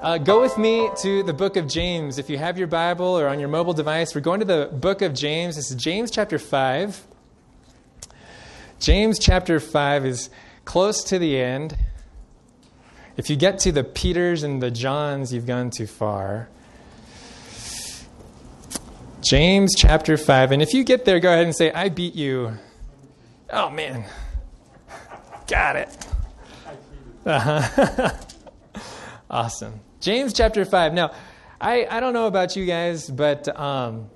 Uh, go with me to the book of James. If you have your Bible or on your mobile device, we're going to the book of James. This is James chapter 5. James chapter 5 is close to the end. If you get to the Peters and the Johns, you've gone too far. James chapter 5. And if you get there, go ahead and say, I beat you. Oh, man. Got it. Uh-huh. awesome. James chapter 5. Now, I, I don't know about you guys, but um,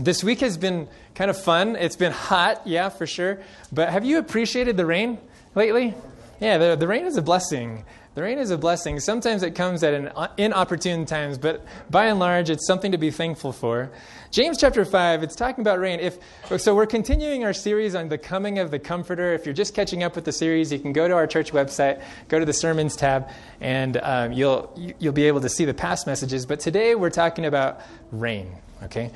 this week has been kind of fun. It's been hot, yeah, for sure. But have you appreciated the rain lately? Yeah, the, the rain is a blessing. The rain is a blessing. Sometimes it comes at an inopportune times, but by and large, it's something to be thankful for. James chapter 5, it's talking about rain. If, so we're continuing our series on the coming of the Comforter. If you're just catching up with the series, you can go to our church website, go to the Sermons tab, and um, you'll, you'll be able to see the past messages. But today we're talking about rain, okay?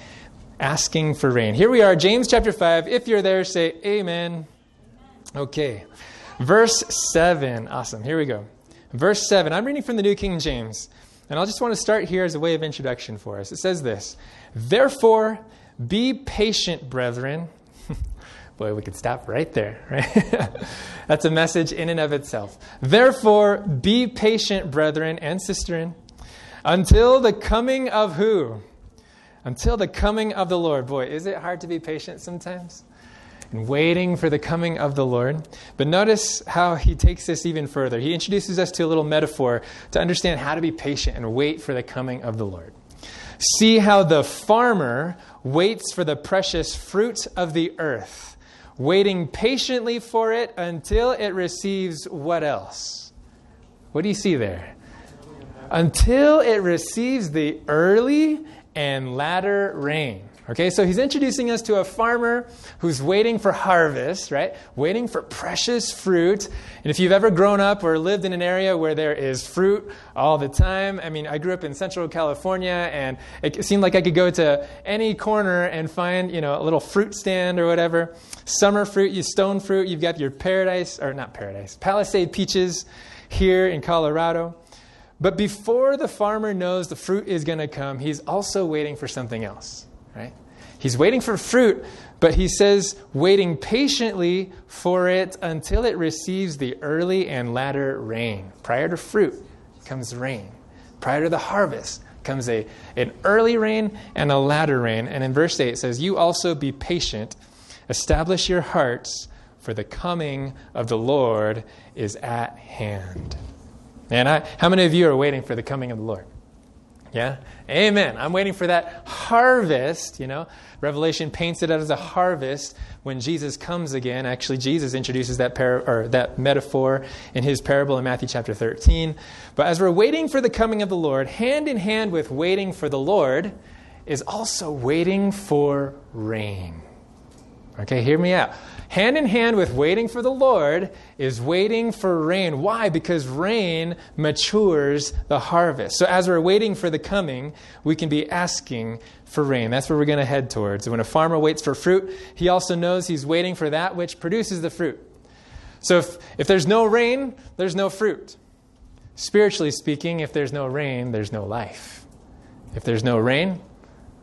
Asking for rain. Here we are, James chapter 5. If you're there, say amen. Okay. Verse 7. Awesome. Here we go. Verse 7, I'm reading from the New King James, and I'll just want to start here as a way of introduction for us. It says this Therefore, be patient, brethren. Boy, we could stop right there, right? That's a message in and of itself. Therefore, be patient, brethren and sisterin, until the coming of who? Until the coming of the Lord. Boy, is it hard to be patient sometimes? And waiting for the coming of the Lord. But notice how he takes this even further. He introduces us to a little metaphor to understand how to be patient and wait for the coming of the Lord. See how the farmer waits for the precious fruit of the earth, waiting patiently for it until it receives what else? What do you see there? Until it receives the early and latter rain. Okay, so he's introducing us to a farmer who's waiting for harvest, right? Waiting for precious fruit. And if you've ever grown up or lived in an area where there is fruit all the time, I mean, I grew up in Central California and it seemed like I could go to any corner and find, you know, a little fruit stand or whatever. Summer fruit, you stone fruit, you've got your paradise, or not paradise, Palisade peaches here in Colorado. But before the farmer knows the fruit is going to come, he's also waiting for something else right? He's waiting for fruit, but he says, waiting patiently for it until it receives the early and latter rain. Prior to fruit comes rain. Prior to the harvest comes a, an early rain and a latter rain. And in verse 8 it says, You also be patient, establish your hearts, for the coming of the Lord is at hand. And I, how many of you are waiting for the coming of the Lord? Yeah? Amen. I'm waiting for that harvest, you know. Revelation paints it as a harvest when Jesus comes again. Actually, Jesus introduces that par- or that metaphor in his parable in Matthew chapter 13. But as we're waiting for the coming of the Lord, hand in hand with waiting for the Lord is also waiting for rain. Okay, hear me out. Hand in hand with waiting for the Lord is waiting for rain. Why? Because rain matures the harvest. So as we're waiting for the coming, we can be asking for rain. That's where we're going to head towards. When a farmer waits for fruit, he also knows he's waiting for that which produces the fruit. So if, if there's no rain, there's no fruit. Spiritually speaking, if there's no rain, there's no life. If there's no rain,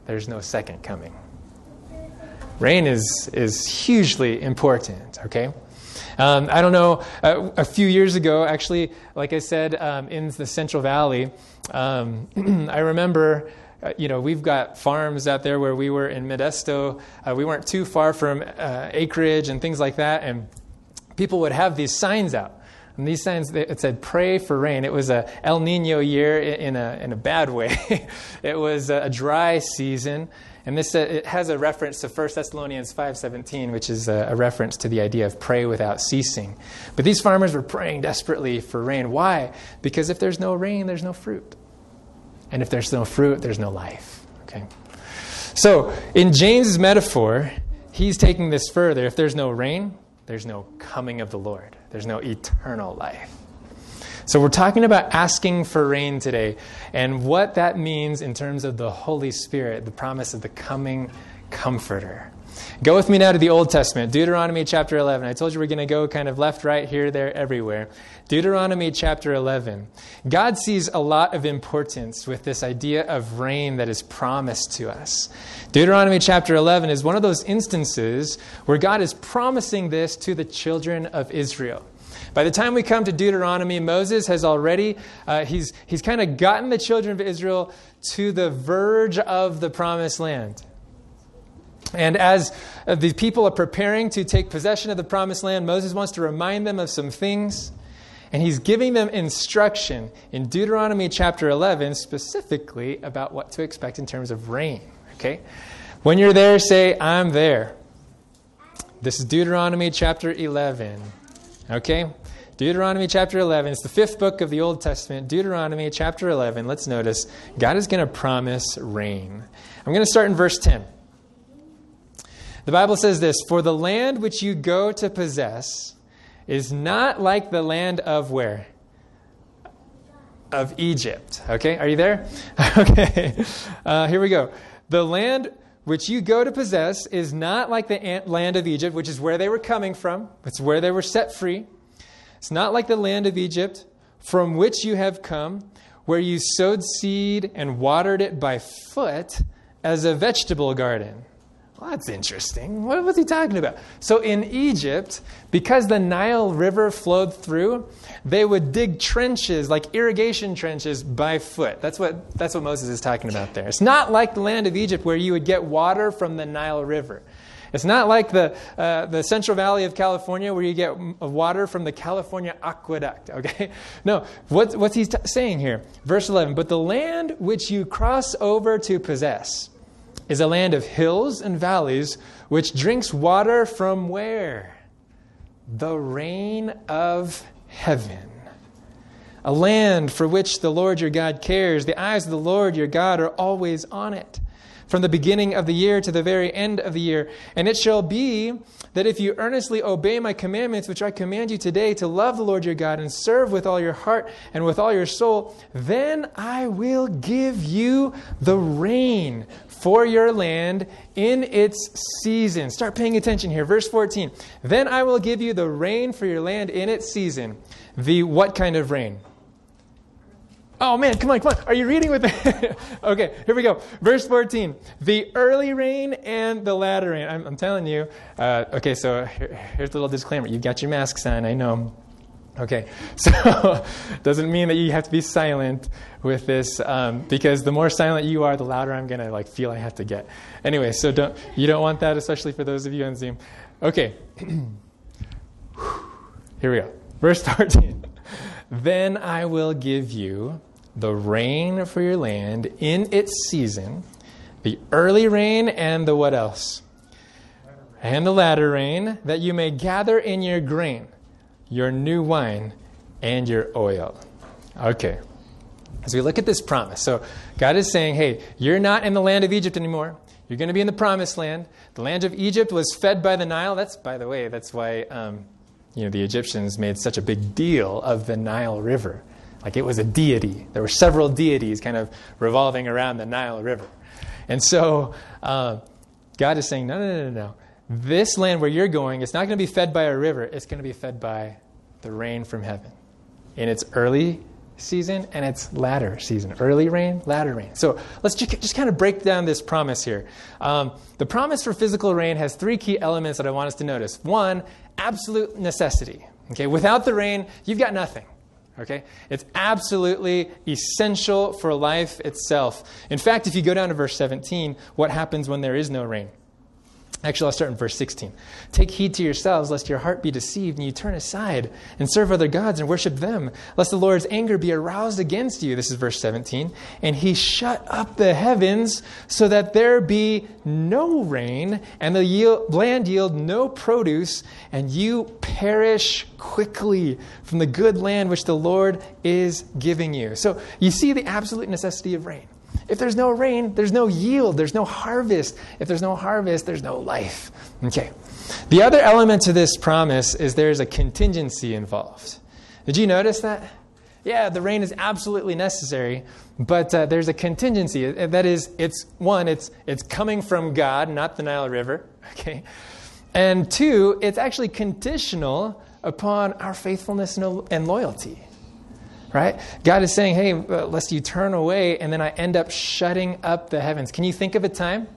there's no second coming. Rain is, is hugely important, okay? Um, I don't know, uh, a few years ago, actually, like I said, um, in the Central Valley, um, I remember, uh, you know, we've got farms out there where we were in Modesto. Uh, we weren't too far from uh, acreage and things like that, and people would have these signs out. And these signs, it said, pray for rain. It was a El Nino year in a, in a bad way. it was a dry season. And this uh, it has a reference to 1 Thessalonians 5:17, which is a, a, reference to the idea of pray without ceasing. But these farmers were praying desperately for rain. Why? Because if there's no rain, there's no fruit. And if there's no fruit, there's no life. Okay? So, in James's metaphor, he's taking this further. If there's no rain, there's no coming of the Lord. There's no eternal life. So, we're talking about asking for rain today and what that means in terms of the Holy Spirit, the promise of the coming comforter. Go with me now to the Old Testament, Deuteronomy chapter 11. I told you we're going to go kind of left, right, here, there, everywhere. Deuteronomy chapter 11. God sees a lot of importance with this idea of rain that is promised to us. Deuteronomy chapter 11 is one of those instances where God is promising this to the children of Israel. By the time we come to Deuteronomy, Moses has already, uh, he's, he's kind of gotten the children of Israel to the verge of the promised land. And as uh, the people are preparing to take possession of the promised land, Moses wants to remind them of some things. And he's giving them instruction in Deuteronomy chapter 11, specifically about what to expect in terms of rain. Okay? When you're there, say, I'm there. This is Deuteronomy chapter 11. Okay? Deuteronomy chapter 11. It's the fifth book of the Old Testament. Deuteronomy chapter 11. Let's notice God is going to promise rain. I'm going to start in verse 10. The Bible says this For the land which you go to possess is not like the land of where? Of Egypt. Okay, are you there? okay, uh, here we go. The land which you go to possess is not like the land of Egypt, which is where they were coming from, it's where they were set free. It's not like the land of Egypt from which you have come, where you sowed seed and watered it by foot as a vegetable garden. Well, that's interesting. What was he talking about? So in Egypt, because the Nile River flowed through, they would dig trenches, like irrigation trenches, by foot. That's what, that's what Moses is talking about there. It's not like the land of Egypt where you would get water from the Nile River. It's not like the, uh, the Central Valley of California where you get water from the California aqueduct, okay? No, what, what's he t- saying here? Verse 11, but the land which you cross over to possess is a land of hills and valleys which drinks water from where? The rain of heaven. A land for which the Lord your God cares. The eyes of the Lord your God are always on it from the beginning of the year to the very end of the year. And it shall be that if you earnestly obey my commandments, which I command you today, to love the Lord your God and serve with all your heart and with all your soul, then I will give you the rain for your land in its season. Start paying attention here. Verse 14. Then I will give you the rain for your land in its season. The what kind of rain? Oh man, come on, come on. Are you reading with me? okay, here we go. Verse 14. The early rain and the latter rain. I'm, I'm telling you. Uh, okay, so here, here's a little disclaimer. You've got your masks on, I know. Okay, so doesn't mean that you have to be silent with this, um, because the more silent you are, the louder I'm gonna like feel I have to get. Anyway, so don't you don't want that, especially for those of you on Zoom. Okay, here we go. Verse 14. Then I will give you the rain for your land in its season, the early rain and the what else? And the latter rain, that you may gather in your grain, your new wine, and your oil. Okay. As we look at this promise, so God is saying, hey, you're not in the land of Egypt anymore. You're going to be in the promised land. The land of Egypt was fed by the Nile. That's, by the way, that's why um, you know, the Egyptians made such a big deal of the Nile River. Like it was a deity. There were several deities kind of revolving around the Nile River. And so uh, God is saying, no, no, no, no, no. This land where you're going, it's not going to be fed by a river. It's going to be fed by the rain from heaven in its early season and its latter season. Early rain, latter rain. So let's just kind of break down this promise here. Um, the promise for physical rain has three key elements that I want us to notice. One, absolute necessity. Okay, without the rain, you've got nothing. Okay? It's absolutely essential for life itself. In fact, if you go down to verse 17, what happens when there is no rain? Actually, I'll start in verse 16. Take heed to yourselves, lest your heart be deceived, and you turn aside and serve other gods and worship them, lest the Lord's anger be aroused against you. This is verse 17. And he shut up the heavens so that there be no rain, and the yield, land yield no produce, and you perish quickly from the good land which the Lord is giving you. So you see the absolute necessity of rain. If there's no rain, there's no yield, there's no harvest. If there's no harvest, there's no life. Okay. The other element to this promise is there's a contingency involved. Did you notice that? Yeah, the rain is absolutely necessary, but uh, there's a contingency. That is, it's one, it's it's coming from God, not the Nile River. Okay? And two, it's actually conditional upon our faithfulness and loyalty. Right? God is saying, hey, uh, lest you turn away, and then I end up shutting up the heavens. Can you think of a time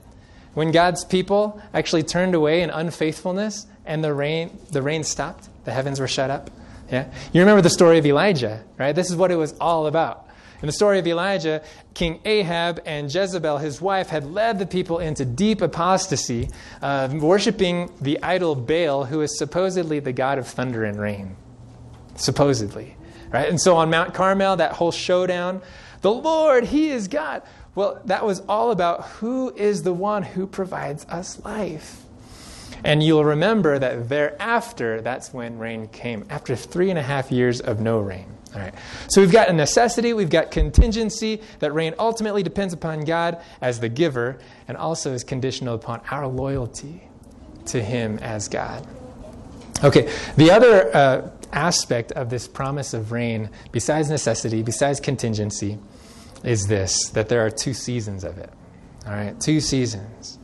when God's people actually turned away in unfaithfulness and the rain, the rain stopped? The heavens were shut up? Yeah? You remember the story of Elijah, right? This is what it was all about. In the story of Elijah, King Ahab and Jezebel, his wife, had led the people into deep apostasy, uh, worshiping the idol Baal, who is supposedly the god of thunder and rain. Supposedly. Right? And so on Mount Carmel, that whole showdown, the Lord, He is God. Well, that was all about who is the one who provides us life. And you'll remember that thereafter, that's when rain came, after three and a half years of no rain. All right. So we've got a necessity, we've got contingency, that rain ultimately depends upon God as the giver, and also is conditional upon our loyalty to Him as God. Okay, the other uh, aspect of this promise of rain, besides necessity, besides contingency, is this that there are two seasons of it. All right, two seasons.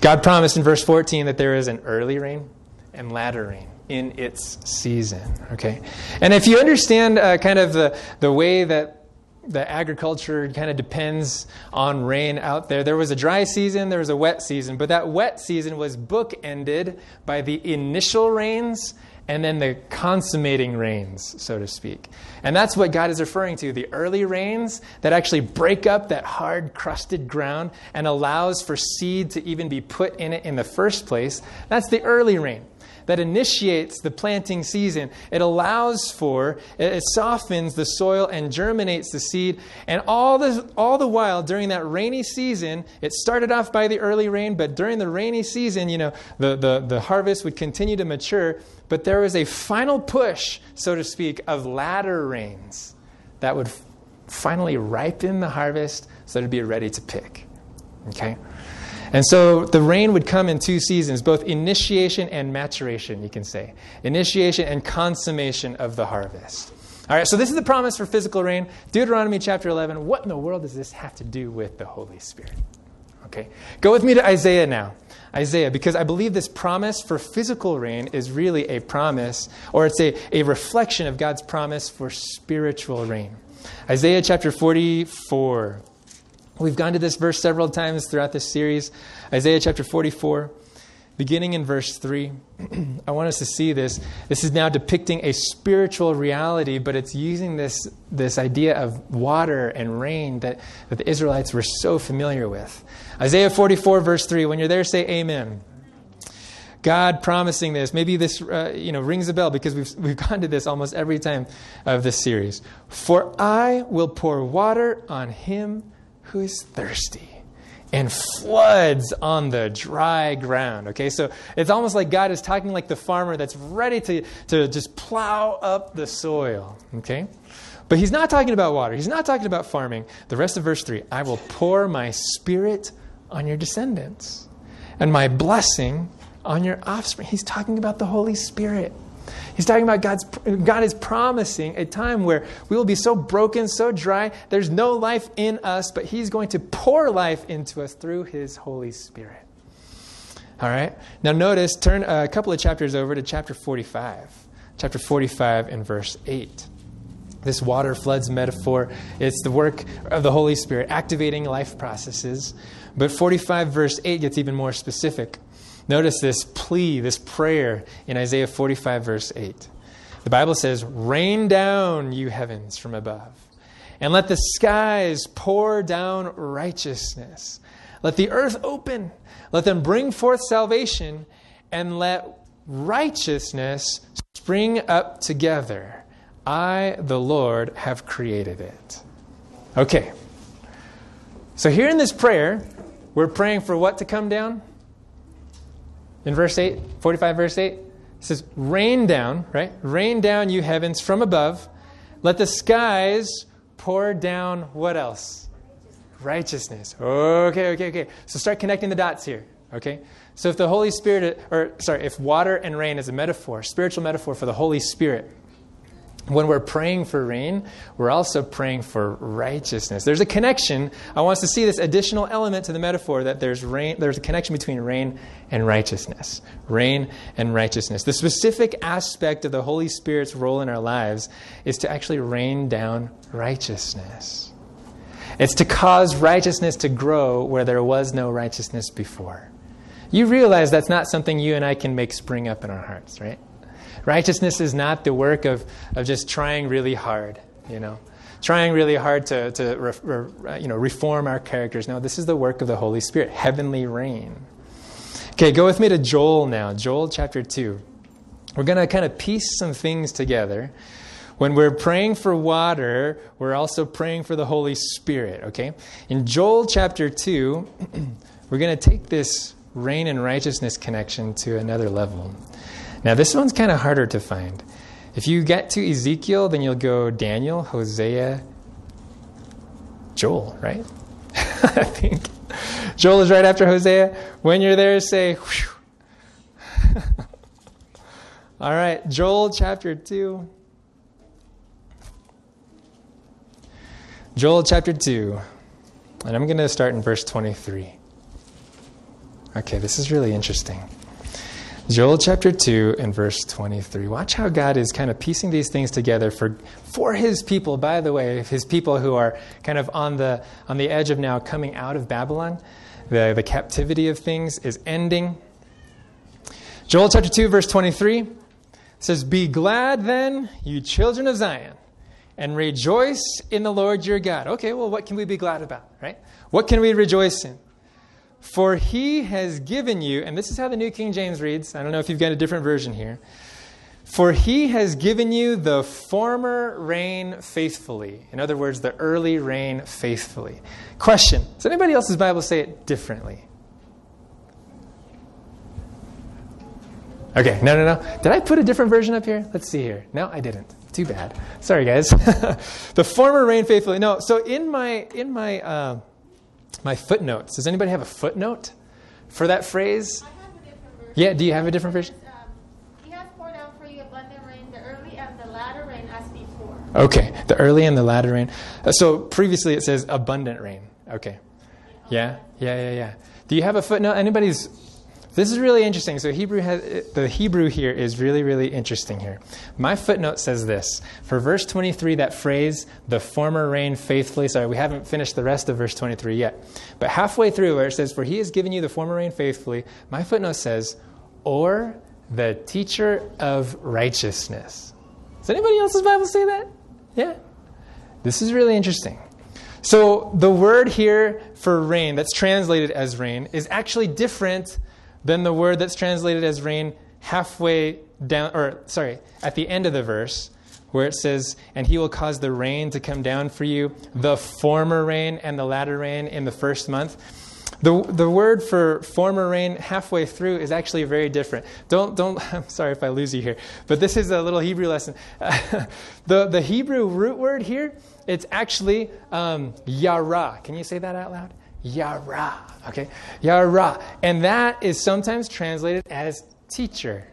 God promised in verse 14 that there is an early rain and latter rain in its season. Okay? And if you understand uh, kind of the, the way that the agriculture kind of depends on rain out there. There was a dry season, there was a wet season, but that wet season was bookended by the initial rains and then the consummating rains, so to speak. And that's what God is referring to the early rains that actually break up that hard, crusted ground and allows for seed to even be put in it in the first place. That's the early rain that initiates the planting season. It allows for, it softens the soil and germinates the seed. And all the, all the while, during that rainy season, it started off by the early rain, but during the rainy season, you know, the, the, the harvest would continue to mature. But there was a final push, so to speak, of latter rains that would finally ripen the harvest so that it'd be ready to pick. Okay? And so the rain would come in two seasons, both initiation and maturation, you can say. Initiation and consummation of the harvest. All right, so this is the promise for physical rain. Deuteronomy chapter 11. What in the world does this have to do with the Holy Spirit? Okay, go with me to Isaiah now. Isaiah, because I believe this promise for physical rain is really a promise, or it's a, a reflection of God's promise for spiritual rain. Isaiah chapter 44. We've gone to this verse several times throughout this series. Isaiah chapter 44, beginning in verse 3. I want us to see this. This is now depicting a spiritual reality, but it's using this, this idea of water and rain that, that the Israelites were so familiar with. Isaiah 44, verse 3. When you're there, say amen. God promising this. Maybe this uh, you know rings a bell because we've we've gone to this almost every time of this series. For I will pour water on him who is thirsty and floods on the dry ground. Okay, so it's almost like God is talking like the farmer that's ready to, to just plow up the soil. Okay? But he's not talking about water. He's not talking about farming. The rest of verse 3 I will pour my spirit on your descendants and my blessing on your offspring. He's talking about the Holy Spirit. He's talking about God's, God is promising a time where we will be so broken, so dry, there's no life in us, but He's going to pour life into us through His Holy Spirit. All right? Now, notice, turn a couple of chapters over to chapter 45. Chapter 45 and verse 8. This water floods metaphor, it's the work of the Holy Spirit activating life processes. But 45 verse 8 gets even more specific. Notice this plea, this prayer in Isaiah 45, verse 8. The Bible says, Rain down, you heavens, from above, and let the skies pour down righteousness. Let the earth open, let them bring forth salvation, and let righteousness spring up together. I, the Lord, have created it. Okay. So here in this prayer, we're praying for what to come down? In verse 8, 45 verse 8, it says, Rain down, right? Rain down, you heavens, from above. Let the skies pour down what else? Righteousness. Okay, okay, okay. So start connecting the dots here, okay? So if the Holy Spirit, or sorry, if water and rain is a metaphor, spiritual metaphor for the Holy Spirit, when we're praying for rain, we're also praying for righteousness. There's a connection. I want us to see this additional element to the metaphor that there's rain, there's a connection between rain and righteousness. Rain and righteousness. The specific aspect of the Holy Spirit's role in our lives is to actually rain down righteousness. It's to cause righteousness to grow where there was no righteousness before. You realize that's not something you and I can make spring up in our hearts, right? Righteousness is not the work of, of just trying really hard, you know, trying really hard to, to re, re, you know, reform our characters. No, this is the work of the Holy Spirit, heavenly rain. Okay, go with me to Joel now, Joel chapter 2. We're going to kind of piece some things together. When we're praying for water, we're also praying for the Holy Spirit, okay? In Joel chapter 2, we're going to take this rain and righteousness connection to another level. Now, this one's kind of harder to find. If you get to Ezekiel, then you'll go Daniel, Hosea, Joel, right? I think. Joel is right after Hosea. When you're there, say, All right, Joel chapter 2. Joel chapter 2. And I'm going to start in verse 23. Okay, this is really interesting. Joel chapter 2 and verse 23. Watch how God is kind of piecing these things together for, for his people, by the way, his people who are kind of on the, on the edge of now coming out of Babylon. The, the captivity of things is ending. Joel chapter 2, verse 23 says, Be glad then, you children of Zion, and rejoice in the Lord your God. Okay, well, what can we be glad about, right? What can we rejoice in? For he has given you, and this is how the New King James reads. I don't know if you've got a different version here. For he has given you the former rain faithfully. In other words, the early rain faithfully. Question Does anybody else's Bible say it differently? Okay, no, no, no. Did I put a different version up here? Let's see here. No, I didn't. Too bad. Sorry, guys. the former rain faithfully. No, so in my in my uh, my footnotes. Does anybody have a footnote for that phrase? Yeah, do you have a different version? Um we have poured out for you abundant rain, the early and the latter rain as before. Okay, the early and the latter rain. Uh, so previously it says abundant rain. Okay. Yeah, yeah, yeah, yeah. Do you have a footnote? Anybody's this is really interesting. So Hebrew has, the Hebrew here is really, really interesting here. My footnote says this. For verse 23, that phrase, the former rain faithfully, sorry, we haven't finished the rest of verse 23 yet. But halfway through where it says, for he has given you the former rain faithfully, my footnote says, or the teacher of righteousness. Does anybody else's Bible say that? Yeah? This is really interesting. So the word here for rain, that's translated as rain, is actually different then the word that's translated as rain halfway down, or sorry, at the end of the verse, where it says, And he will cause the rain to come down for you, the former rain and the latter rain in the first month. The, the word for former rain halfway through is actually very different. Don't, don't, I'm sorry if I lose you here, but this is a little Hebrew lesson. the, the Hebrew root word here, it's actually um, yara. Can you say that out loud? Yara. Okay? Yara. And that is sometimes translated as teacher.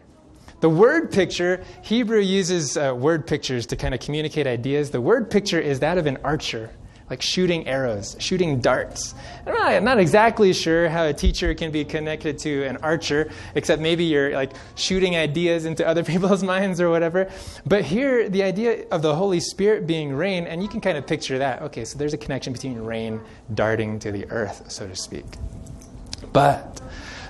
The word picture, Hebrew uses uh, word pictures to kind of communicate ideas. The word picture is that of an archer like shooting arrows, shooting darts. I'm not, I'm not, exactly sure how a teacher can be connected to an archer, except maybe you're like shooting ideas into other people's minds or whatever. But here, the idea of the Holy Spirit being rain, and you can kind of picture that. Okay, so there's a connection between rain darting to the earth, so to speak. But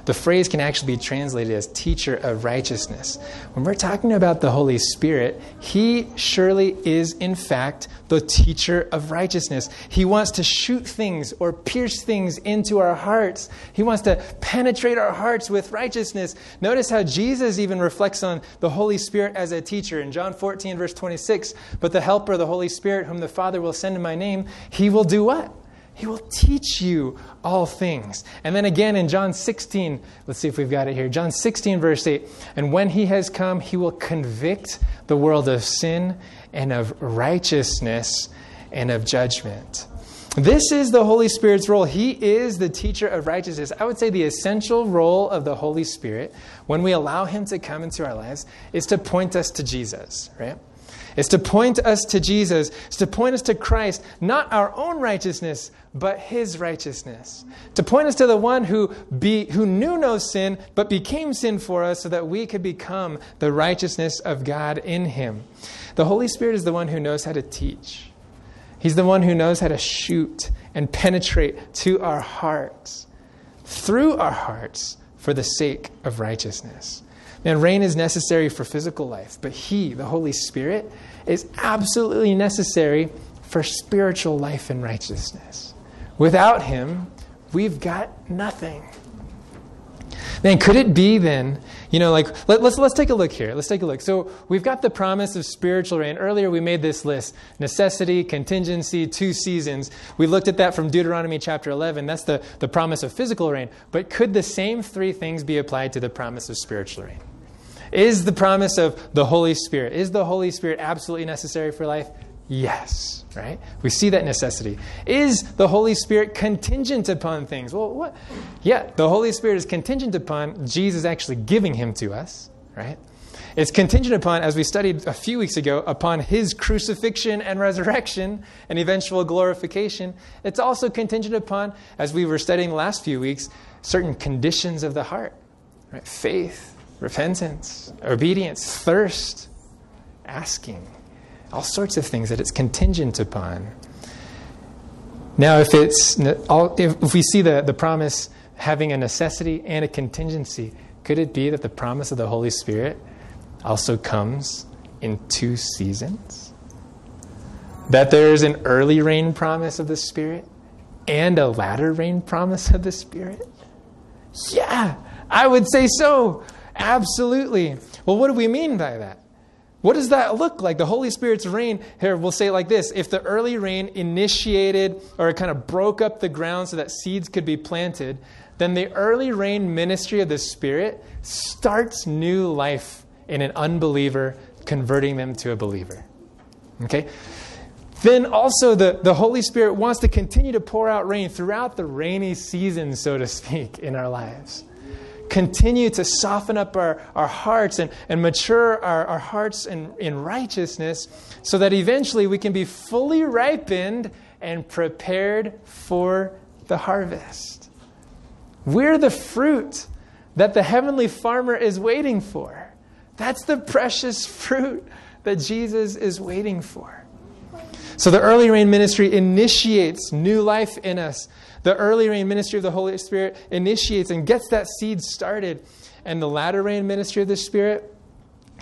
the phrase can actually be translated as teacher of righteousness. When we're talking about the Holy Spirit, He surely is, in fact, the teacher of righteousness. He wants to shoot things or pierce things into our hearts. He wants to penetrate our hearts with righteousness. Notice how Jesus even reflects on the Holy Spirit as a teacher. In John 14, verse 26, but the Helper, the Holy Spirit, whom the Father will send in my name, He will do what? He will teach you all things. And then again in John 16, let's see if we've got it here. John 16, verse 8. And when he has come, he will convict the world of sin and of righteousness and of judgment. This is the Holy Spirit's role. He is the teacher of righteousness. I would say the essential role of the Holy Spirit when we allow him to come into our lives is to point us to Jesus, right? It's to point us to Jesus. It's to point us to Christ, not our own righteousness, but his righteousness. To point us to the one who, be, who knew no sin, but became sin for us so that we could become the righteousness of God in him. The Holy Spirit is the one who knows how to teach. He's the one who knows how to shoot and penetrate to our hearts, through our hearts, for the sake of righteousness. And rain is necessary for physical life, but He, the Holy Spirit, is absolutely necessary for spiritual life and righteousness. Without Him, we've got nothing. Man, could it be then, you know, like, let, us let's, let's take a look here. Let's take a look. So we've got the promise of spiritual rain. Earlier we made this list necessity, contingency, two seasons. We looked at that from Deuteronomy chapter 11. That's the, the promise of physical rain. But could the same three things be applied to the promise of spiritual rain? Is the promise of the Holy Spirit, is the Holy Spirit absolutely necessary for life? Yes, right? We see that necessity. Is the Holy Spirit contingent upon things? Well, what? Yeah, the Holy Spirit is contingent upon Jesus actually giving him to us, right? It's contingent upon, as we studied a few weeks ago, upon his crucifixion and resurrection and eventual glorification. It's also contingent upon, as we were studying the last few weeks, certain conditions of the heart, right? Faith, repentance, obedience, thirst, asking, all sorts of things that it's contingent upon. Now, if it's if we see the, the promise having a necessity and a contingency, could it be that the promise of the Holy Spirit also comes in two seasons? That there's an early rain promise of the Spirit and a latter rain promise of the Spirit? Yeah, I would say so. Absolutely. Well, what do we mean by that? What does that look like? The Holy Spirit's rain, here, we'll say like this if the early rain initiated or kind of broke up the ground so that seeds could be planted, then the early rain ministry of the Spirit starts new life in an unbeliever, converting them to a believer. Okay? Then also, the, the Holy Spirit wants to continue to pour out rain throughout the rainy season, so to speak, in our lives continue to soften up our, our hearts and, and mature our, our hearts in, in righteousness so that eventually we can be fully ripened and prepared for the harvest. We're the fruit that the heavenly farmer is waiting for. That's the precious fruit that Jesus is waiting for. So the early rain ministry initiates new life in us the early rain ministry of the Holy Spirit initiates and gets that seed started. And the latter rain ministry of the Spirit,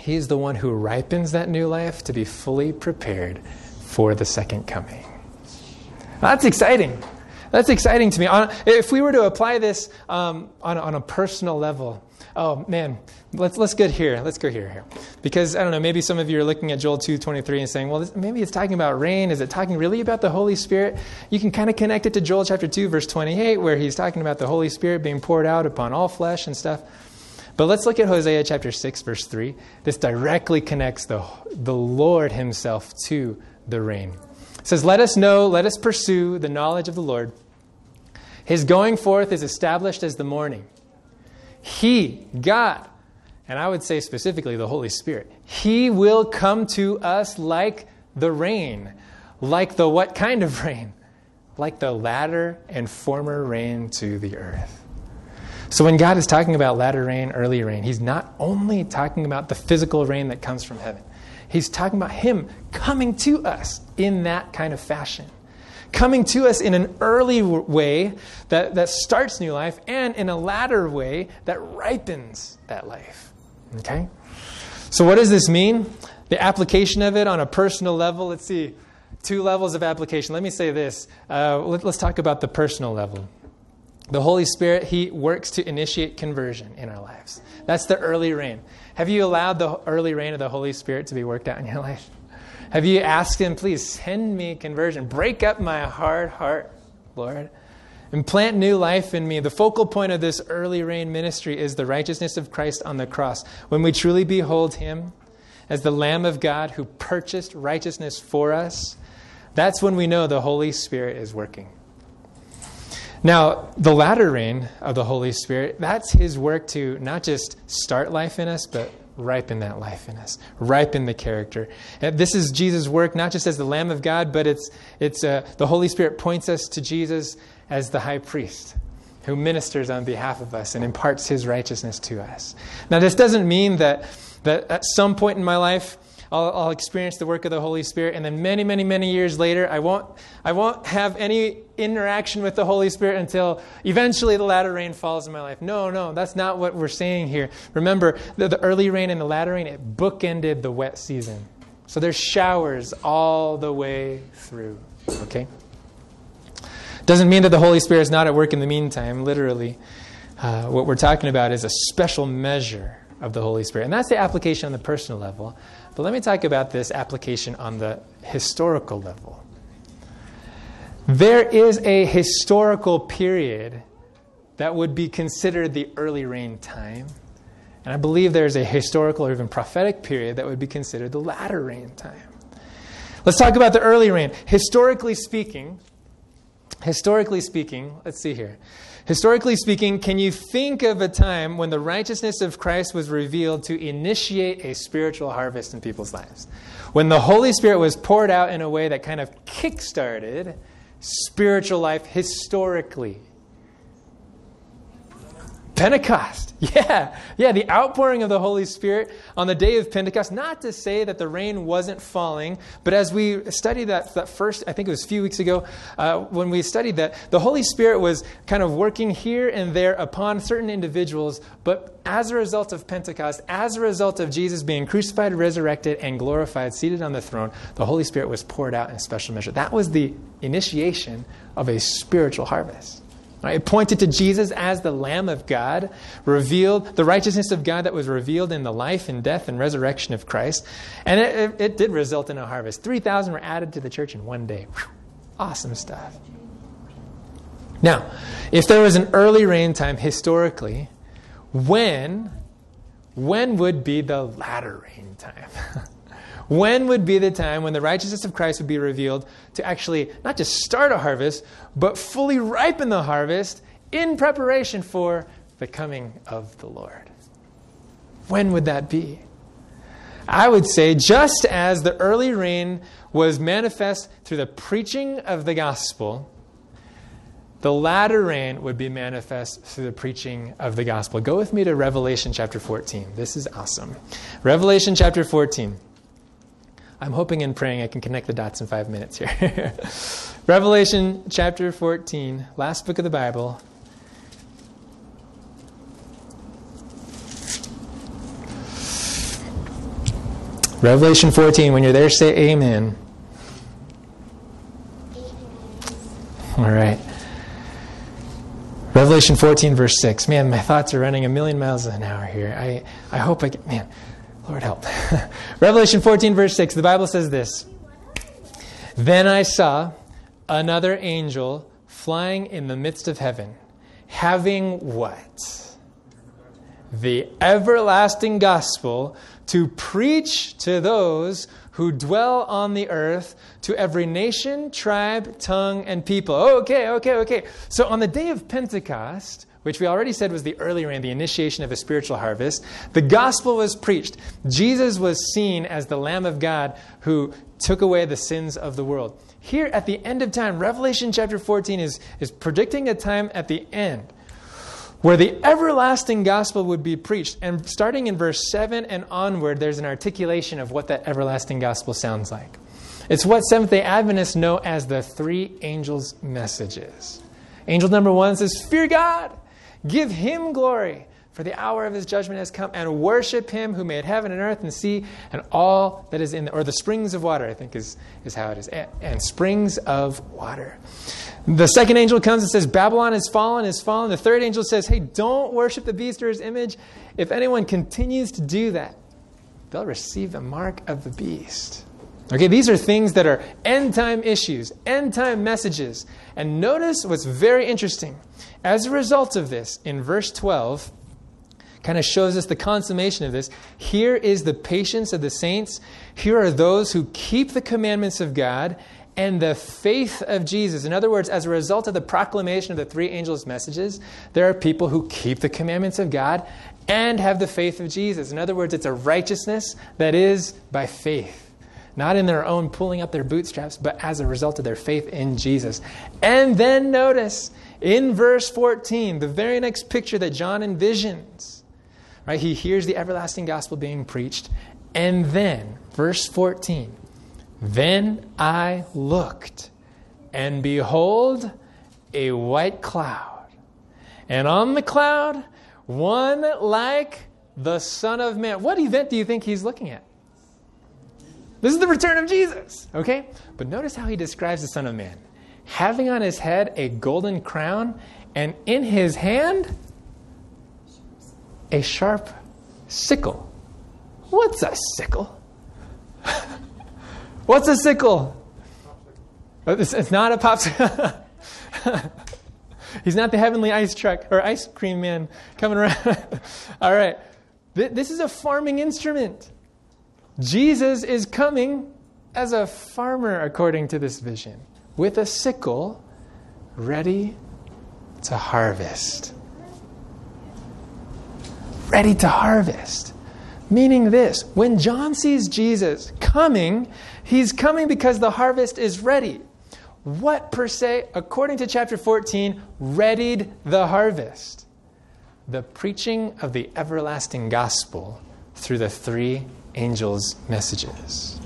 He's the one who ripens that new life to be fully prepared for the second coming. That's exciting. That's exciting to me. If we were to apply this um, on, on a personal level, oh man, let's let's go here. Let's go here here, because I don't know. Maybe some of you are looking at Joel two twenty three and saying, well, this, maybe it's talking about rain. Is it talking really about the Holy Spirit? You can kind of connect it to Joel chapter two verse twenty eight, where he's talking about the Holy Spirit being poured out upon all flesh and stuff. But let's look at Hosea chapter six verse three. This directly connects the the Lord Himself to the rain. It says, "Let us know, let us pursue the knowledge of the Lord. His going forth is established as the morning." He, God, and I would say specifically the Holy Spirit, He will come to us like the rain. Like the what kind of rain? Like the latter and former rain to the earth. So when God is talking about latter rain, early rain, He's not only talking about the physical rain that comes from heaven, He's talking about Him coming to us in that kind of fashion coming to us in an early way that, that starts new life and in a latter way that ripens that life. Okay? So, what does this mean? The application of it on a personal level, let's see, two levels of application. Let me say this. Uh, let, let's talk about the personal level. The Holy Spirit, He works to initiate conversion in our lives. That's the early rain. Have you allowed the early rain of the Holy Spirit to be worked out in your life? Have you asked Him, please send me conversion? Break up my hard heart, Lord, and plant new life in me. The focal point of this early rain ministry is the righteousness of Christ on the cross. When we truly behold Him as the Lamb of God who purchased righteousness for us, that's when we know the Holy Spirit is working. Now, the latter rain of the Holy Spirit, that's His work to not just start life in us, but ripen that life in us, ripen the character. This is Jesus' work, not just as the Lamb of God, but it's, it's uh, the Holy Spirit points us to Jesus as the high priest who ministers on behalf of us and imparts his righteousness to us. Now, this doesn't mean that, that at some point in my life, I'll, I'll, experience the work of the Holy Spirit, and then many, many, many years later, I won't, I won't have any interaction with the Holy Spirit until eventually the latter rain falls in my life. No, no, that's not what we're saying here. Remember, the, the early rain and the latter rain, it bookended the wet season. So there's showers all the way through. Okay? Doesn't mean that the Holy Spirit is not at work in the meantime, literally. Uh, what we're talking about is a special measure of the Holy Spirit. And that's the application on the personal level. But let me talk about this application on the historical level. There is a historical period that would be considered the early rain time. And I believe there's a historical or even prophetic period that would be considered the latter rain time. Let's talk about the early rain. Historically speaking, historically speaking, let's see here. Historically speaking, can you think of a time when the righteousness of Christ was revealed to initiate a spiritual harvest in people's lives? When the Holy Spirit was poured out in a way that kind of kick-started spiritual life historically. Pentecost. Yeah, yeah, the outpouring of the Holy Spirit on the day of Pentecost. Not to say that the rain wasn't falling, but as we studied that, that first, I think it was a few weeks ago, uh, when we studied that, the Holy Spirit was kind of working here and there upon certain individuals, but as a result of Pentecost, as a result of Jesus being crucified, resurrected, and glorified, seated on the throne, the Holy Spirit was poured out in special measure. That was the initiation of a spiritual harvest. Right? It pointed to Jesus as the Lamb of God, revealed the righteousness of God that was revealed in the life and death and resurrection of Christ. And it, it, it did result in a harvest. 3,000 were added to the church in one day. Whew. Awesome stuff. Now, if there was an early rain time historically, when, when would be the latter rain time? When would be the time when the righteousness of Christ would be revealed to actually not just start a harvest, but fully ripen the harvest in preparation for the coming of the Lord? When would that be? I would say, just as the early rain was manifest through the preaching of the gospel, the latter rain would be manifest through the preaching of the gospel. Go with me to Revelation chapter 14. This is awesome. Revelation chapter 14. I'm hoping and praying I can connect the dots in five minutes here. Revelation chapter 14, last book of the Bible. Revelation 14, when you're there, say amen. All right. Revelation 14, verse 6. Man, my thoughts are running a million miles an hour here. I, I hope I get, man, Lord help. Revelation 14, verse 6, the Bible says this Then I saw another angel flying in the midst of heaven, having what? The everlasting gospel to preach to those who dwell on the earth, to every nation, tribe, tongue, and people. Okay, okay, okay. So on the day of Pentecost, which we already said was the early rain, the initiation of a spiritual harvest. The gospel was preached. Jesus was seen as the Lamb of God who took away the sins of the world. Here at the end of time, Revelation chapter 14 is, is predicting a time at the end where the everlasting gospel would be preached. And starting in verse 7 and onward, there's an articulation of what that everlasting gospel sounds like. It's what Seventh day Adventists know as the three angels' messages. Angel number one says, Fear God. Give him glory, for the hour of his judgment has come, and worship him who made heaven and earth and sea and all that is in the, or the springs of water, I think is, is how it is, and, and springs of water. The second angel comes and says, Babylon is fallen, is fallen. The third angel says, Hey, don't worship the beast or his image. If anyone continues to do that, they'll receive the mark of the beast. Okay, these are things that are end time issues, end time messages. And notice what's very interesting. As a result of this, in verse 12, kind of shows us the consummation of this. Here is the patience of the saints. Here are those who keep the commandments of God and the faith of Jesus. In other words, as a result of the proclamation of the three angels' messages, there are people who keep the commandments of God and have the faith of Jesus. In other words, it's a righteousness that is by faith. Not in their own pulling up their bootstraps, but as a result of their faith in Jesus. And then notice in verse 14, the very next picture that John envisions, right? He hears the everlasting gospel being preached. And then, verse 14, then I looked, and behold, a white cloud. And on the cloud, one like the Son of Man. What event do you think he's looking at? This is the return of Jesus, okay? But notice how he describes the Son of Man having on his head a golden crown, and in his hand, a sharp sickle. What's a sickle? What's a sickle? Oh, it's not a popsicle. He's not the heavenly ice truck or ice cream man coming around. All right. This is a farming instrument. Jesus is coming as a farmer, according to this vision, with a sickle ready to harvest. Ready to harvest. Meaning this when John sees Jesus coming, he's coming because the harvest is ready. What, per se, according to chapter 14, readied the harvest? The preaching of the everlasting gospel through the three angels' messages.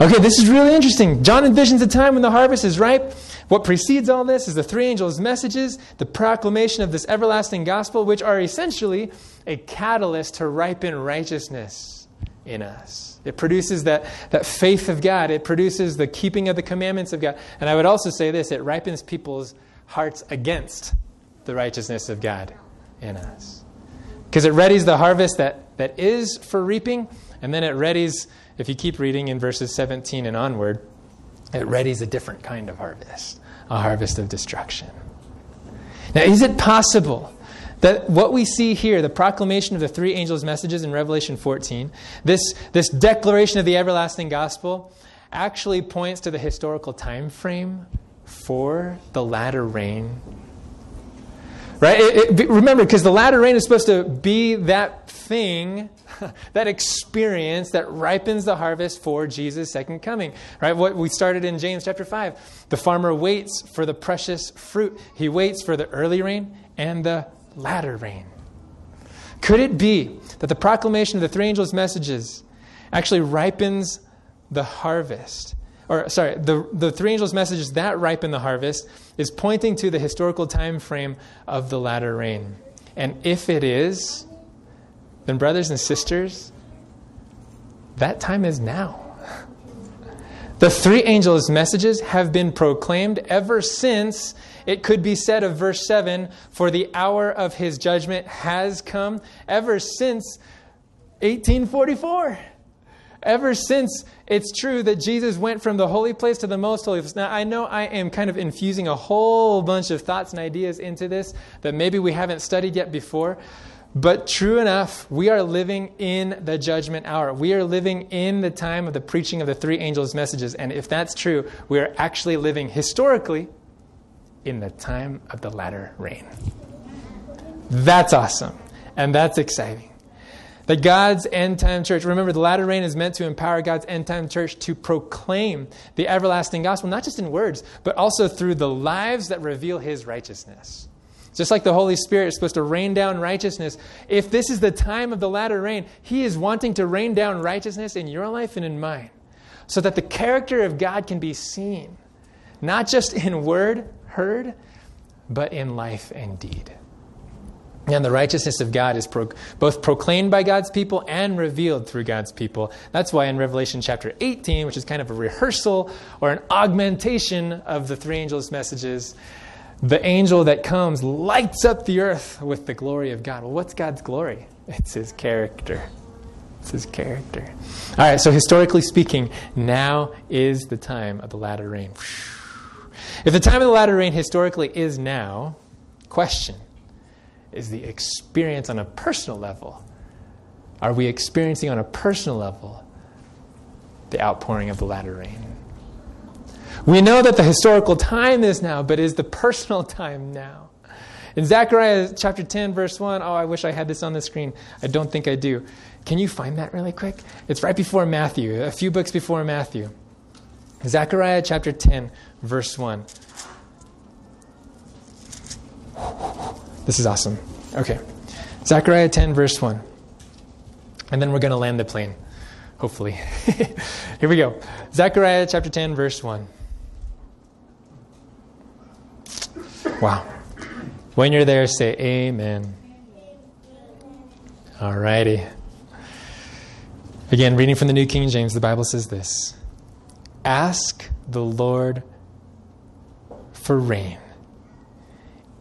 Okay, this is really interesting. John envisions a time when the harvest is ripe. What precedes all this is the three angels' messages, the proclamation of this everlasting gospel, which are essentially a catalyst to ripen righteousness in us. It produces that, that faith of God. It produces the keeping of the commandments of God. And I would also say this it ripens people's hearts against the righteousness of God in us. Because it readies the harvest that, that is for reaping, and then it readies, if you keep reading in verses 17 and onward, it readies a different kind of harvest, a harvest of destruction. Now, is it possible that what we see here, the proclamation of the three angels' messages in Revelation 14, this, this declaration of the everlasting gospel, actually points to the historical time frame for the latter rain. Right? It, it, remember, because the latter rain is supposed to be that thing, that experience that ripens the harvest for Jesus' second coming. Right? What we started in James chapter 5. The farmer waits for the precious fruit. He waits for the early rain and the latter rain. Could it be that the proclamation of the three angels' messages actually ripens the harvest? Or, sorry, the, the three angels' messages that ripen the harvest is pointing to the historical time frame of the latter rain. And if it is, then, brothers and sisters, that time is now. The three angels' messages have been proclaimed ever since it could be said of verse 7 For the hour of his judgment has come ever since 1844. Ever since it's true that Jesus went from the holy place to the most holy place. Now, I know I am kind of infusing a whole bunch of thoughts and ideas into this that maybe we haven't studied yet before. But true enough, we are living in the judgment hour. We are living in the time of the preaching of the three angels' messages. And if that's true, we are actually living historically in the time of the latter rain. That's awesome. And that's exciting. That God's end time church, remember, the latter rain is meant to empower God's end time church to proclaim the everlasting gospel, not just in words, but also through the lives that reveal his righteousness. Just like the Holy Spirit is supposed to rain down righteousness, if this is the time of the latter rain, He is wanting to rain down righteousness in your life and in mine so that the character of God can be seen, not just in word, heard, but in life and deed. And the righteousness of God is pro- both proclaimed by God's people and revealed through God's people. That's why in Revelation chapter 18, which is kind of a rehearsal or an augmentation of the three angels' messages, the angel that comes lights up the earth with the glory of God. Well, what's God's glory? It's his character. It's his character. All right, so historically speaking, now is the time of the latter rain. If the time of the latter rain historically is now, question is the experience on a personal level. Are we experiencing on a personal level the outpouring of the latter rain? We know that the historical time is now, but is the personal time now? In Zechariah chapter 10, verse 1, oh, I wish I had this on the screen. I don't think I do. Can you find that really quick? It's right before Matthew, a few books before Matthew. Zechariah chapter 10, verse 1. This is awesome. Okay. Zechariah 10, verse 1. And then we're going to land the plane, hopefully. Here we go. Zechariah chapter 10, verse 1. Wow. When you're there, say amen. All righty. Again, reading from the New King James, the Bible says this Ask the Lord for rain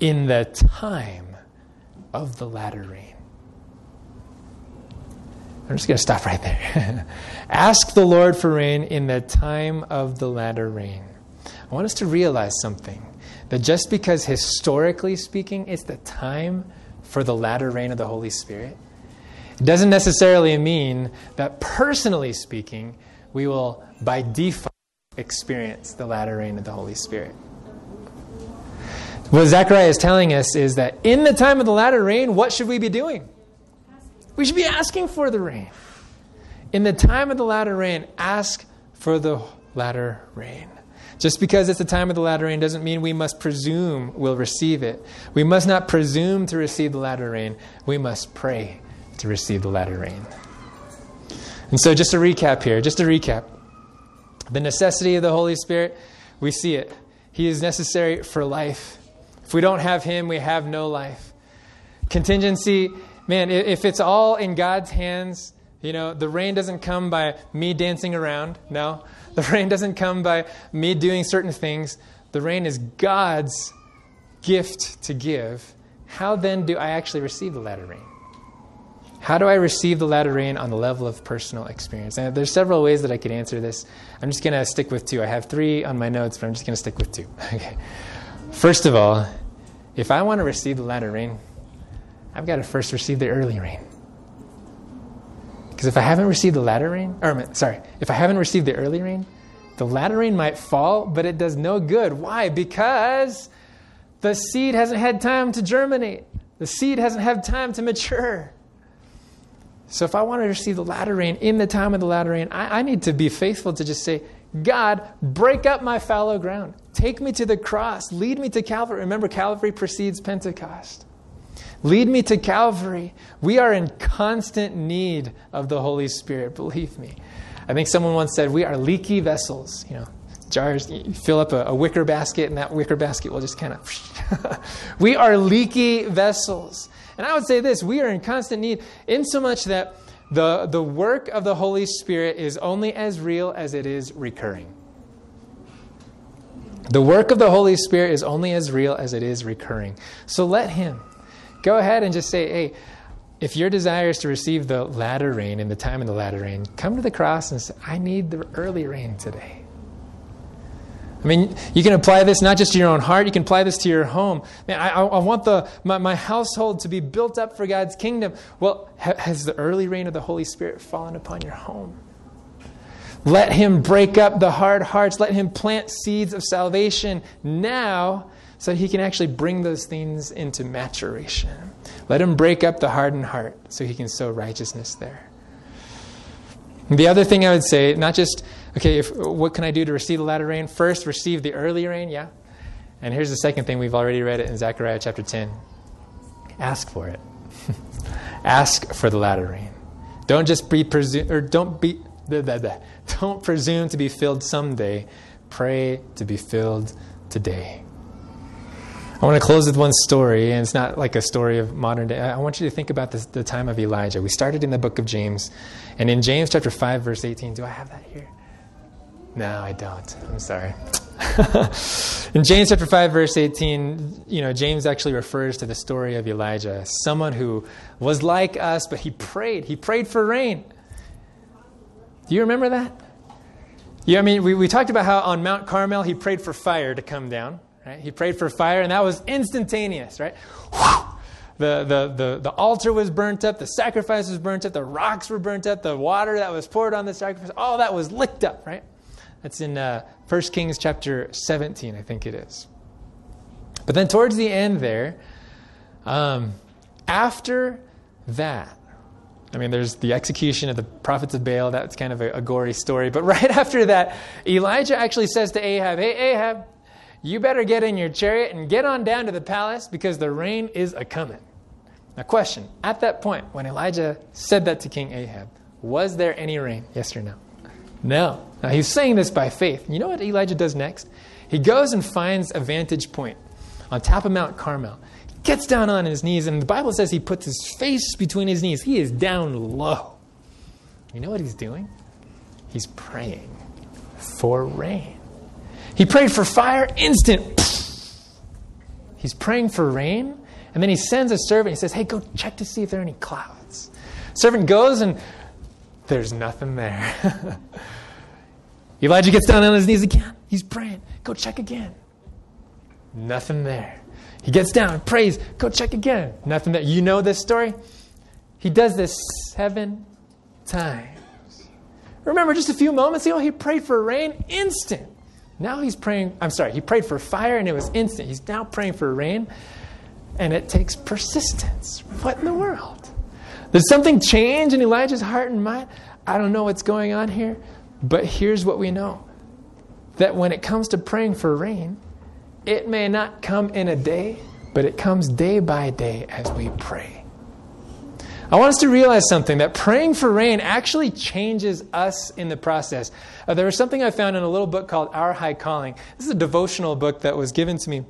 in the time of the latter rain. I'm just going to stop right there. Ask the Lord for rain in the time of the latter rain. I want us to realize something that just because historically speaking, it's the time for the latter rain of the Holy Spirit, it doesn't necessarily mean that personally speaking, we will by default experience the latter rain of the Holy Spirit. What Zechariah is telling us is that in the time of the latter rain, what should we be doing? We should be asking for the rain. In the time of the latter rain, ask for the latter rain. Just because it's the time of the latter rain doesn't mean we must presume we'll receive it. We must not presume to receive the latter rain. We must pray to receive the latter rain. And so, just to recap here, just to recap the necessity of the Holy Spirit, we see it. He is necessary for life. If we don't have Him, we have no life. Contingency, man, if it's all in God's hands, you know, the rain doesn't come by me dancing around. No. The rain doesn't come by me doing certain things. The rain is God's gift to give. How then do I actually receive the latter rain? How do I receive the latter rain on the level of personal experience? And there's several ways that I could answer this. I'm just going to stick with two. I have three on my notes, but I'm just going to stick with two. Okay. First of all, if I want to receive the latter rain, I've got to first receive the early rain. Because if I haven't received the latter rain, or sorry, if I haven't received the early rain, the latter rain might fall, but it does no good. Why? Because the seed hasn't had time to germinate. The seed hasn't had time to mature. So if I want to receive the latter rain in the time of the latter rain, I, I need to be faithful to just say, God, break up my fallow ground. Take me to the cross. Lead me to Calvary. Remember, Calvary precedes Pentecost. Lead me to Calvary. We are in constant need of the Holy Spirit, believe me. I think someone once said, We are leaky vessels. You know, jars, you fill up a, a wicker basket, and that wicker basket will just kind of. we are leaky vessels. And I would say this we are in constant need, in so much that the, the work of the Holy Spirit is only as real as it is recurring. The work of the Holy Spirit is only as real as it is recurring. So let Him Go ahead and just say, hey, if your desire is to receive the latter rain in the time of the latter rain, come to the cross and say, I need the early rain today. I mean, you can apply this not just to your own heart, you can apply this to your home. Man, I, I want the, my, my, household to be built up for God's kingdom. Well, ha, has the early rain of the Holy Spirit fallen upon your home? Let Him break up the hard hearts. Let Him plant seeds of salvation now so he can actually bring those things into maturation. Let him break up the hardened heart so he can sow righteousness there. The other thing I would say, not just, okay, if, what can I do to receive the latter rain? First, receive the early rain, yeah. And here's the second thing, we've already read it in Zechariah chapter 10. Ask for it. Ask for the latter rain. Don't just be presume, or don't be, blah, blah, blah. don't presume to be filled someday. Pray to be filled today. I want to close with one story, and it's not like a story of modern day. I want you to think about this, the time of Elijah. We started in the book of James, and in James chapter 5, verse 18, do I have that here? No, I don't. I'm sorry. in James chapter 5, verse 18, you know, James actually refers to the story of Elijah, someone who was like us, but he prayed. He prayed for rain. Do you remember that? Yeah, I mean, we, we talked about how on Mount Carmel he prayed for fire to come down. Right? He prayed for fire, and that was instantaneous, right? The, the, the, the altar was burnt up, the sacrifice was burnt up, the rocks were burnt up, the water that was poured on the sacrifice, all that was licked up, right? That's in uh, 1 Kings chapter 17, I think it is. But then towards the end there, um, after that, I mean, there's the execution of the prophets of Baal. That's kind of a, a, gory story. But right after that, Elijah actually says to Ahab, Hey, Ahab, you better get in your chariot and get on down to the palace because the rain is a coming. Now, question At that point, when Elijah said that to King Ahab, was there any rain? Yes or no? No. Now, he's saying this by faith. You know what Elijah does next? He goes and finds a vantage point on top of Mount Carmel, He gets down on his knees, and the Bible says he puts his face between his knees. He is down low. You know what he's doing? He's praying for rain. He prayed for fire, instant. He's praying for rain, and then he sends a servant. He says, Hey, go check to see if there are any clouds. Servant goes, and there's nothing there. Elijah gets down on his knees again. He's praying. Go check again. Nothing there. He gets down, prays, go check again. Nothing there. You know this story? He does this seven times. Remember, just a few moments ago, he prayed for rain, instant. Now he's praying, I'm sorry, he prayed for fire and it was instant. He's now praying for rain and it takes persistence. What in the world? Did something change in Elijah's heart and mind? I don't know what's going on here, but here's what we know that when it comes to praying for rain, it may not come in a day, but it comes day by day as we pray. I want us to realize something that praying for rain actually changes us in the process. Uh, there was something I found in a little book called Our High Calling. This is a devotional book that was given to me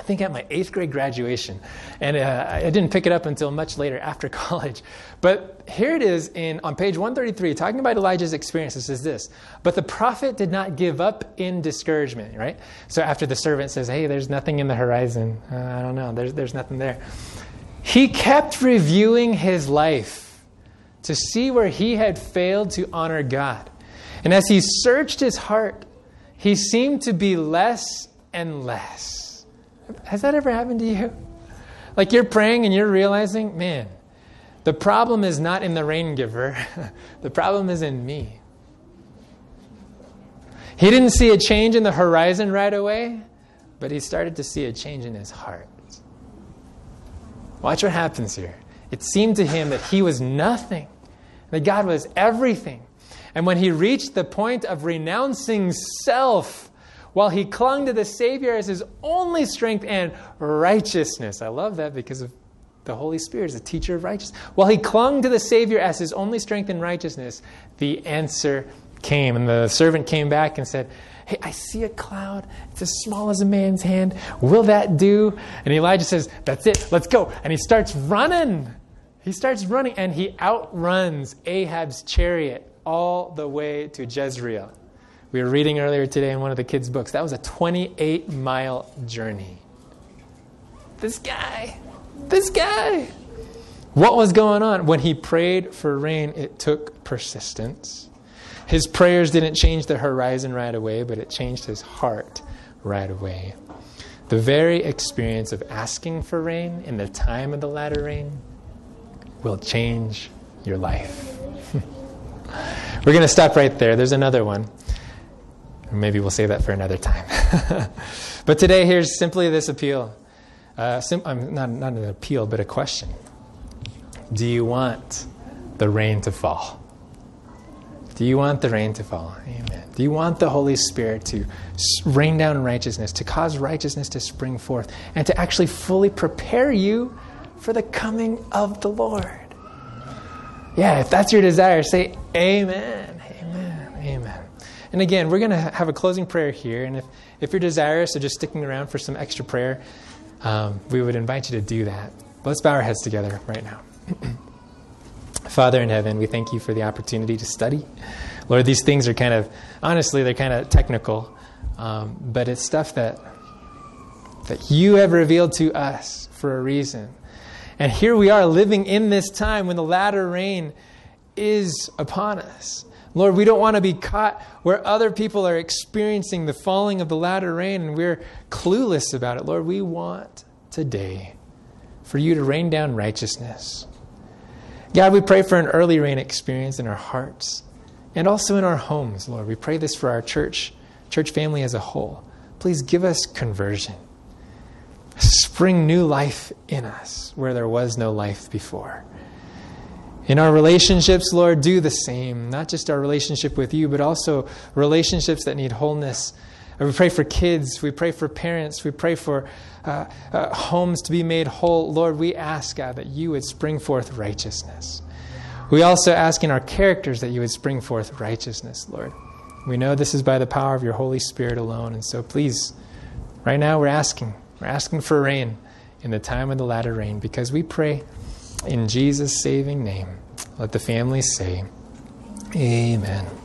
I think at my eighth grade graduation. And uh, I didn't pick it up until much later after college. But here it is in, on page 133, talking about Elijah's experience. It says this But the prophet did not give up in discouragement, right? So after the servant says, Hey, there's nothing in the horizon. Uh, I don't know, there's, there's nothing there. He kept reviewing his life to see where he had failed to honor God. And as he searched his heart, he seemed to be less and less. Has that ever happened to you? Like you're praying and you're realizing, man, the problem is not in the rain giver, the problem is in me. He didn't see a change in the horizon right away, but he started to see a change in his heart. Watch what happens here. It seemed to him that he was nothing, that God was everything. And when he reached the point of renouncing self, while he clung to the Savior as his only strength and righteousness. I love that because of the Holy Spirit is a teacher of righteousness. While he clung to the Savior as his only strength and righteousness, the answer came. And the servant came back and said, Hey, I see a cloud. It's as small as a man's hand. Will that do? And Elijah says, That's it. Let's go. And he starts running. He starts running and he outruns Ahab's chariot all the way to Jezreel. We were reading earlier today in one of the kids' books. That was a 28 mile journey. This guy, this guy. What was going on? When he prayed for rain, it took persistence. His prayers didn't change the horizon right away, but it changed his heart right away. The very experience of asking for rain in the time of the latter rain will change your life. We're going to stop right there. There's another one. Maybe we'll save that for another time. but today, here's simply this appeal. Uh, sim- um, not, not an appeal, but a question. Do you want the rain to fall? Do you want the rain to fall? Amen. Do you want the Holy Spirit to rain down righteousness, to cause righteousness to spring forth, and to actually fully prepare you for the coming of the Lord? Yeah, if that's your desire, say Amen. Amen. Amen. And again, we're going to have a closing prayer here. And if, if you're desirous of just sticking around for some extra prayer, um, we would invite you to do that. Let's bow our heads together right now. Father in heaven, we thank you for the opportunity to study. Lord, these things are kind of, honestly, they're kind of technical, um, but it's stuff that, that you have revealed to us for a reason. And here we are living in this time when the latter rain is upon us. Lord, we don't want to be caught where other people are experiencing the falling of the latter rain and we're clueless about it. Lord, we want today for you to rain down righteousness. God, we pray for an early rain experience in our hearts. and also in our homes, Lord. We pray this for our church, church family as a whole. Please give us conversion. Spring new life in us where there was no life before. In our relationships, Lord, do the same. Not just our relationship with you, but also relationships that need wholeness. We pray for kids. We pray for parents. We pray for uh, uh, homes to be made whole. Lord, we ask, God, that you would spring forth righteousness. We also ask in our characters that you would spring forth righteousness, Lord. We know this is by the power of your Holy Spirit alone. And so please, right now we're asking. We're asking for rain in the time of the latter rain because we pray in Jesus' saving name. Let the family say, Amen.